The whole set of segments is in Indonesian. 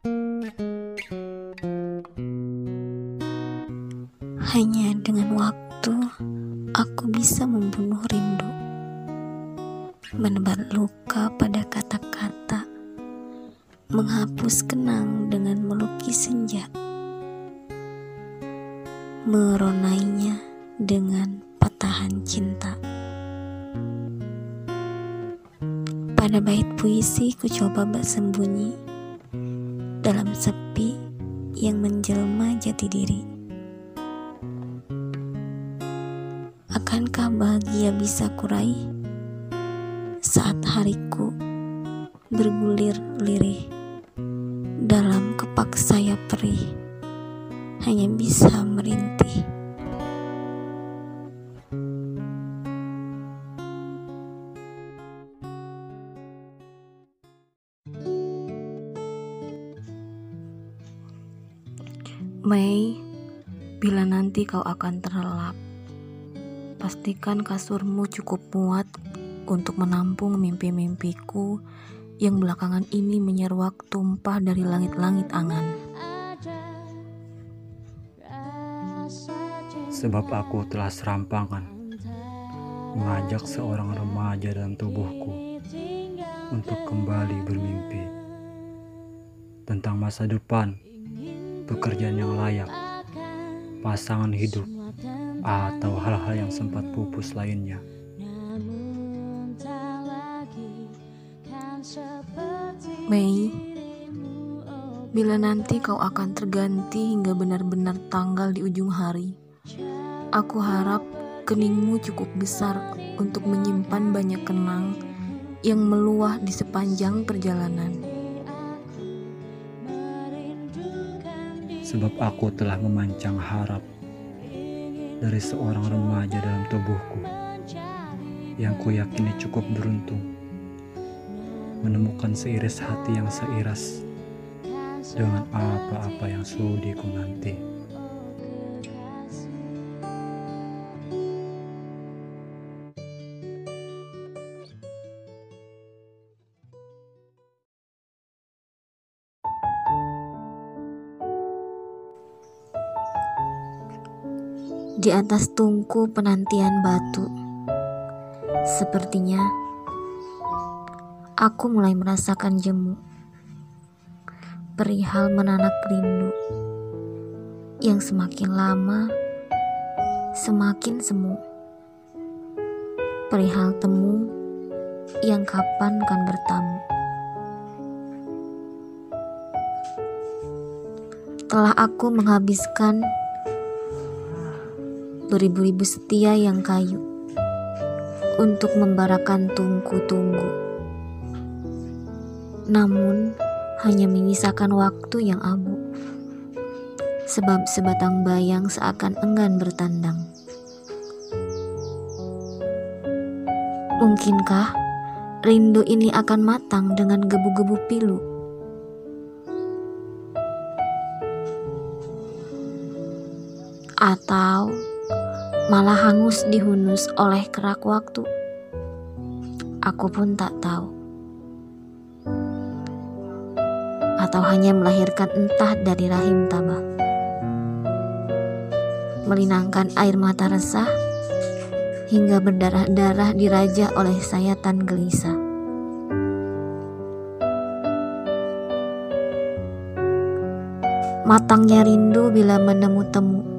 Hanya dengan waktu, aku bisa membunuh rindu, menebar luka pada kata-kata, menghapus kenang dengan melukis senja, meronainya dengan patahan cinta. Pada bait puisi ku coba bersembunyi dalam sepi yang menjelma jati diri. Akankah bahagia bisa kurai saat hariku bergulir lirih dalam kepak sayap perih hanya bisa merintih. Mei, bila nanti kau akan terlelap, pastikan kasurmu cukup muat untuk menampung mimpi-mimpiku yang belakangan ini menyeruak tumpah dari langit-langit angan. Sebab aku telah serampangan mengajak seorang remaja dalam tubuhku untuk kembali bermimpi tentang masa depan pekerjaan yang layak, pasangan hidup, atau hal-hal yang sempat pupus lainnya. Mei, bila nanti kau akan terganti hingga benar-benar tanggal di ujung hari, aku harap keningmu cukup besar untuk menyimpan banyak kenang yang meluah di sepanjang perjalanan. Sebab aku telah memancang harap dari seorang remaja dalam tubuhku yang ku yakini cukup beruntung menemukan seiris hati yang seiras dengan apa-apa yang sudiku nanti. Di atas tungku penantian batu, sepertinya aku mulai merasakan jemu perihal menanak rindu yang semakin lama semakin semu. Perihal temu yang kapan kan bertamu. Telah aku menghabiskan beribu-ribu setia yang kayu untuk membarakan tungku-tunggu. Namun, hanya menyisakan waktu yang abu. Sebab sebatang bayang seakan enggan bertandang. Mungkinkah rindu ini akan matang dengan gebu-gebu pilu? Atau malah hangus dihunus oleh kerak waktu. Aku pun tak tahu. Atau hanya melahirkan entah dari rahim tabah. Melinangkan air mata resah hingga berdarah-darah diraja oleh sayatan gelisah. Matangnya rindu bila menemu temu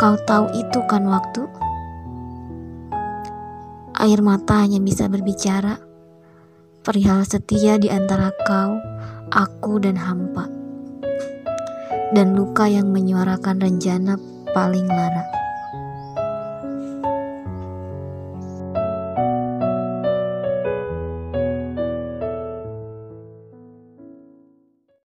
Kau tahu itu kan waktu? Air mata hanya bisa berbicara perihal setia di antara kau, aku dan hampa. Dan luka yang menyuarakan rencana paling lara.